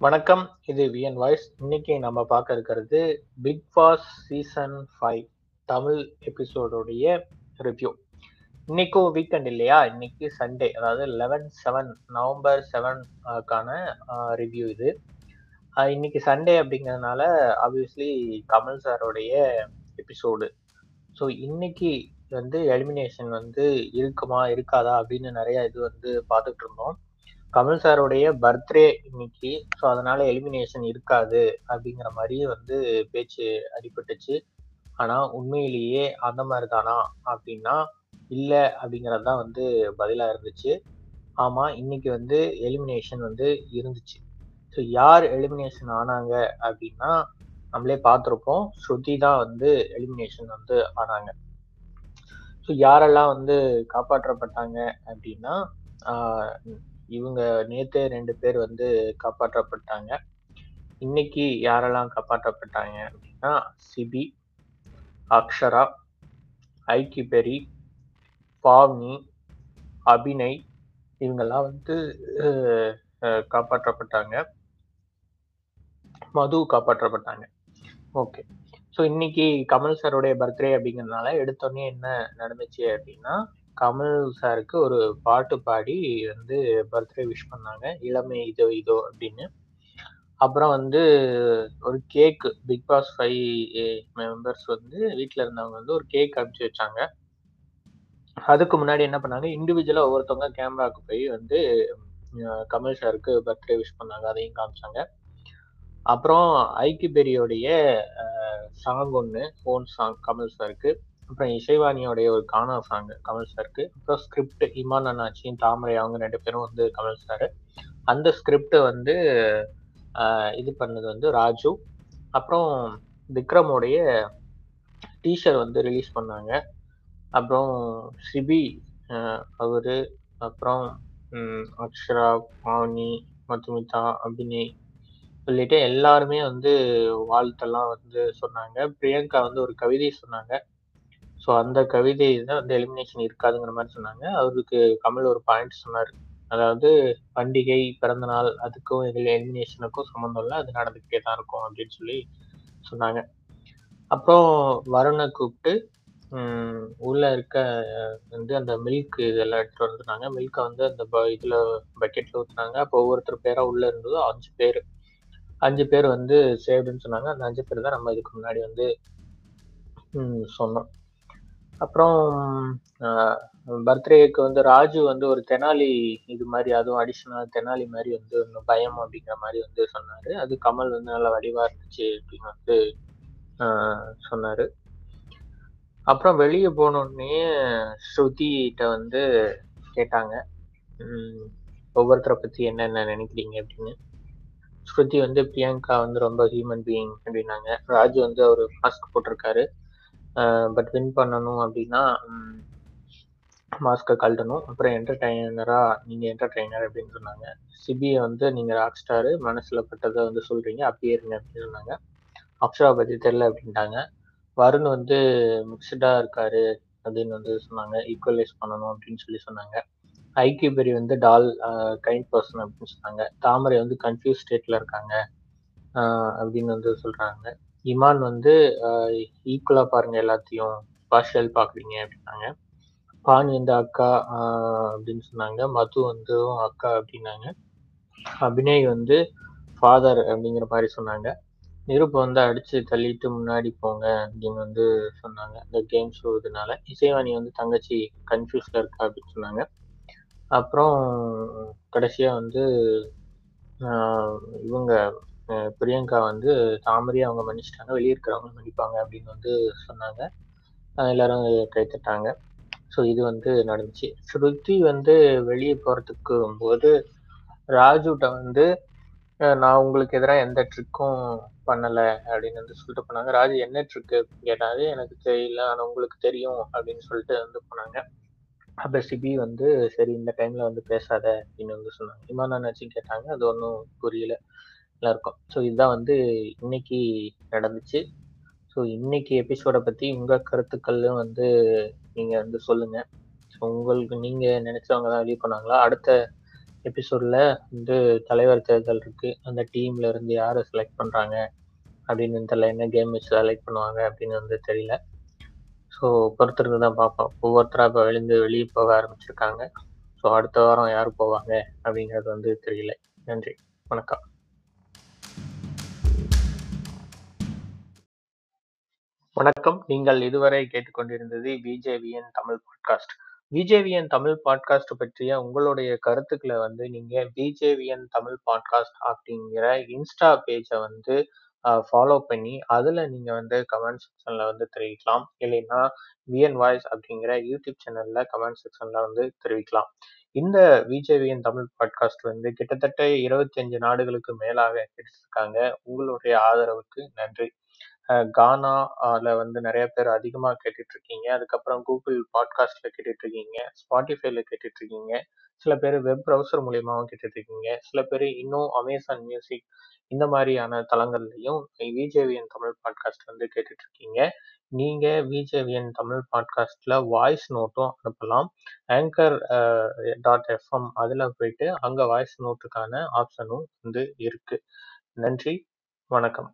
வணக்கம் இது VN voice இன்னைக்கு நம்ம பார்க்க இருக்கிறது Bigg Boss season five Tamil எபிசோடுடைய review இன்னைக்கும் வீக்கெண்ட் இல்லையா? இன்னைக்கு சண்டே அதாவது லெவன் செவன் நவம்பர் செவன்க்கான ரிவ்யூ இது. இன்னைக்கு சண்டே அப்படிங்கிறதுனால ஆப்வியஸ்லி கமல் சாரோடைய எபிசோடு ஸோ இன்னைக்கு வந்து எலிமினேஷன் வந்து இருக்குமா இருக்காதா அப்படின்னு நிறைய இது வந்து பார்த்துட்டு இருந்தோம். கமல் சாருடைய பர்த்டே இன்னைக்கு. ஸோ அதனால எலிமினேஷன் இருக்காது அப்படிங்கிற மாதிரி வந்து பேச்சு அடிபட்டுச்சு. ஆனால் உண்மையிலேயே அந்த மாதிரி தானா அப்படின்னா இல்லை அப்படிங்கிறது தான் வந்து பதிலாக இருந்துச்சு. ஆமாம் இன்னைக்கு வந்து எலிமினேஷன் வந்து இருந்துச்சு. ஸோ யார் எலிமினேஷன் ஆனாங்க அப்படின்னா நம்மளே பார்த்துருப்போம். ஸ்ருதி தான் வந்து எலிமினேஷன் வந்து ஆனாங்க. ஸோ யாரெல்லாம் வந்து காப்பாற்றப்பட்டாங்க அப்படின்னா இவங்க நேத்து ரெண்டு பேர் வந்து காப்பாற்றப்பட்டாங்க. இன்னைக்கு யாரெல்லாம் காப்பாற்றப்பட்டாங்க அப்படின்னா சிபி அக்ஷரா ஐக்கி பெரி பாவ்னி அபிநய் இவங்கெல்லாம் வந்து காப்பாற்றப்பட்டாங்க. மது காப்பாற்றப்பட்டாங்க. ஓகே. ஸோ இன்னைக்கு கமல் சாருடைய பர்த்டே அப்படிங்கிறதுனால எடுத்தோடனே என்ன நடந்துச்சு அப்படின்னா கமல் சாருக்கு ஒரு பாட்டு பாடி வந்து பர்த்டே விஷ் பண்ணாங்க. இளமை இதோ இதோ அப்படின்னு. அப்புறம் வந்து ஒரு cake big boss five members வந்து வீட்டில் இருந்தவங்க வந்து ஒரு கேக் அனுப்பிச்சு வச்சாங்க. அதுக்கு முன்னாடி என்ன பண்ணாங்க? இண்டிவிஜுவலாக ஒவ்வொருத்தவங்க கேமராவுக்கு போய் வந்து கமல் சாருக்கு பர்த்டே விஷ் பண்ணாங்க. அதையும் காமிச்சாங்க. அப்புறம் ஐக்கி பெரியோடைய சாங் ஒன்று ஓன் சாங் கமல் சாருக்கு. அப்புறம் இசைவாணியோடைய ஒரு கானா சாங் கமல் சாருக்கு அப்புறம் ஸ்கிரிப்ட் இமான் அண்ணாச்சியும் தாமரை அவங்க ரெண்டு பேரும் வந்து கமல் சார் அந்த ஸ்கிரிப்டை வந்து இது பண்ணது வந்து ராஜு. அப்புறம் விக்ரமோடைய டீஷர் வந்து ரிலீஸ் பண்ணாங்க. அப்புறம் சிபி அவரு. அப்புறம் அக்ஷரா பாவனி மதுமிதா அபிநய் சொல்லிட்டு எல்லாருமே வந்து வாழ்த்தெல்லாம் வந்து சொன்னாங்க. பிரியங்கா வந்து ஒரு கவிதை சொன்னாங்க. ஸோ அந்த கவிதை தான் வந்து எலிமினேஷன் இருக்காதுங்கிற மாதிரி சொன்னாங்க. அவருக்கு கமல் ஒரு பாயிண்ட் சொன்னார். அதாவது பண்டிகை பிறந்த நாள் அதுக்கும் இதில் எலிமினேஷனுக்கும் சம்மந்தம் இல்லை. அது நடந்துக்கிட்டே தான் இருக்கும் அப்படின்னு சொல்லி சொன்னாங்க. அப்புறம் வருணை கூப்பிட்டு உள்ள இருக்க வந்து அந்த மில்க் இதெல்லாம் எடுத்துட்டு வந்துருந்தாங்க. மில்கை வந்து அந்த ப- இதில் பக்கெட்டில் ஊற்றுனாங்க அப்போ ஒவ்வொருத்தர் பேராக உள்ளே இருந்ததோ அஞ்சு பேர். அஞ்சு பேர் வந்து சேவ்டுன்னு சொன்னாங்க. அந்த அஞ்சு பேர் தான் நம்ம இதுக்கு முன்னாடி வந்து சொன்னோம். அப்புறம் பர்த்டேக்கு வந்து ராஜு வந்து ஒரு தெனாலி இது மாதிரி அதுவும் அடிஷனல் தெனாலி மாதிரி வந்து இன்னும் பயம் அப்படிங்கிற மாதிரி வந்து சொன்னாரு. அது கமல் வந்து நல்லா வடிவா இருந்துச்சு அப்படின்னு வந்து சொன்னாரு. அப்புறம் வெளியே போனோடனே ஸ்ருதிகிட்ட வந்து கேட்டாங்க. ஒவ்வொருத்தரை பத்தி என்னென்ன நினைக்கிறீங்க அப்படின்னு. ஸ்ருதி வந்து பிரியங்கா வந்து ரொம்ப ஹியூமன் பீயிங் அப்படின்னாங்க. ராஜு வந்து அவர் மாஸ்க் போட்டிருக்காரு. பட் வின் பண்ணணும் அப்படின்னா மாஸ்க்கை கழட்டணும். அப்புறம் என்டர்டைனராக நீங்கள் என்டர்டைனர் அப்படின்னு சொன்னாங்க. சிபியை வந்து நீங்கள் ராக் ஸ்டாரு மனசில் பட்டதை வந்து சொல்கிறீங்க அப்படியே இருங்க அப்படின்னு சொன்னாங்க. அக்ஷரா பற்றி தெரில அப்படின்ட்டாங்க. வருண் வந்து மிக்சடாக இருக்காரு அப்படின்னு வந்து சொன்னாங்க. ஈக்குவலைஸ் பண்ணணும் அப்படின்னு சொல்லி சொன்னாங்க. ஐக்கிய பெரி வந்து டால் கைண்ட் பர்சன் அப்படின்னு சொன்னாங்க. தாமரை வந்து கன்ஃபியூஸ் ஸ்டேட்டில் இருக்காங்க அப்படின்னு வந்து சொல்கிறாங்க இமான் வந்து ஈக்குவலா பாருங்க எல்லாத்தையும். பார்ஷியல் பாக்குறீங்க அப்படின்னாங்க. பான் வந்து அக்கா அப்படின்னு சொன்னாங்க. மது வந்து அக்கா அப்படின்னாங்க. அபிநய் வந்து ஃபாதர் அப்படிங்கிற மாதிரி சொன்னாங்க. நிருப்பு வந்து அடிச்சு தள்ளிட்டு முன்னாடி போங்க அப்படின்னு வந்து சொன்னாங்க. இந்த கேம் ஷோ இதனால. இசைவாணி வந்து தங்கச்சி கன்ஃபியூஸ்ல இருக்கா அப்படின்னு சொன்னாங்க. அப்புறம் கடைசியா வந்து இவங்க பிரியங்கா வந்து தாமரையை அவங்க மன்னிச்சிட்டாங்க வெளியே இருக்கிறவங்க மன்னிப்பாங்க அப்படின்னு வந்து சொன்னாங்க. எல்லாரும் கைத்தட்டாங்க ஸோ இது வந்து நடந்துச்சு. ஸ்ருதி வந்து வெளியே போகிறதுக்கு போது ராஜுட்ட வந்து நான் உங்களுக்கு எதிராக எந்த ட்ரிக்கும் பண்ணலை அப்படின்னு வந்து சொல்லிட்டு போனாங்க. ராஜு என்ன ட்ரிக்கு கேட்டாரு. எனக்கு தெரியல. ஆனால் உங்களுக்கு தெரியும் அப்படின்னு சொல்லிட்டு வந்து போனாங்க. அப்போ சிபி வந்து சரி இந்த டைமில் வந்து பேசாத அப்படின்னு வந்து சொன்னாங்க. இமான் அண்ணாச்சி கேட்டாங்க. அது ஒன்றும் புரியல. எல்லாருக்கும் ஸோ இதுதான் வந்து இன்னைக்கு நடந்துச்சு. ஸோ இன்னைக்கு எபிசோட பற்றி உங்கள் கருத்துக்களும் வந்து நீங்கள் வந்து சொல்லுங்கள் ஸோ உங்களுக்கு நீங்கள் நினச்சவங்க தான் வெளியே போனாங்களா? அடுத்த எபிசோடில் வந்து தலைவர் தேர்தல் இருக்குது அந்த டீமில் இருந்து யாரை செலக்ட் பண்ணுறாங்க அப்படின்னு தெரியல. என்ன கேம் வச்சு செலக்ட் பண்ணுவாங்க அப்படின்னு வந்து தெரியல. ஸோ பொறுத்திருந்து தான் பார்ப்போம். ஒவ்வொருத்தராக இப்போ விழுந்து வெளியே போக ஆரம்பிச்சிருக்காங்க. ஸோ அடுத்த வாரம் யார் போவாங்க அப்படிங்கிறது வந்து தெரியல. நன்றி. வணக்கம். வணக்கம். நீங்கள் இதுவரை கேட்டுக்கொண்டிருந்தது BJVN Tamil podcast BJVN Tamil podcast பற்றிய உங்களுடைய கருத்துக்களை வந்து நீங்க பிஜேவியன் தமிழ் பாட்காஸ்ட் அப்படிங்கிற இன்ஸ்டா பேஜை வந்து ஃபாலோ பண்ணி அதில் நீங்கள் வந்து கமெண்ட் செக்ஷனில் வந்து தெரிவிக்கலாம். இல்லைன்னா விஎன் வாய்ஸ் அப்படிங்கிற யூடியூப் சேனலில் கமெண்ட் செக்ஷனில் வந்து தெரிவிக்கலாம். இந்த விஜேவிஎன் தமிழ் பாட்காஸ்ட் வந்து கிட்டத்தட்ட இருபத்தி அஞ்சு நாடுகளுக்கு மேலாக கேட்டுருக்காங்க உங்களுடைய ஆதரவுக்கு நன்றி. கானால வந்து நிறைய பேர் அதிகமாக கேட்டுட்டு இருக்கீங்க அதுக்கப்புறம் கூகுள் பாட்காஸ்ட்ல கேட்டுட்டு இருக்கீங்க ஸ்பாட்டிஃபைல கேட்டுட்டு இருக்கீங்க சில பேர் வெப் ப்ரௌசர் மூலியமாகவும் கேட்டுட்டு இருக்கீங்க சில பேர் இன்னும் அமேசான் மியூசிக் இந்த மாதிரியான தளங்கள்லையும் விஜேவிஎன் தமிழ் பாட்காஸ்ட் வந்து கேட்டுட்டு இருக்கீங்க நீங்க விஜேவிஎன் தமிழ் பாட்காஸ்ட்ல வாய்ஸ் நோட்டும் அனுப்பலாம். ஆங்கர் டாட் எஃப்எம் அதில் போயிட்டு அங்கே வாய்ஸ் நோட்டுக்கான ஆப்ஷனும் வந்து இருக்கு. நன்றி வணக்கம்.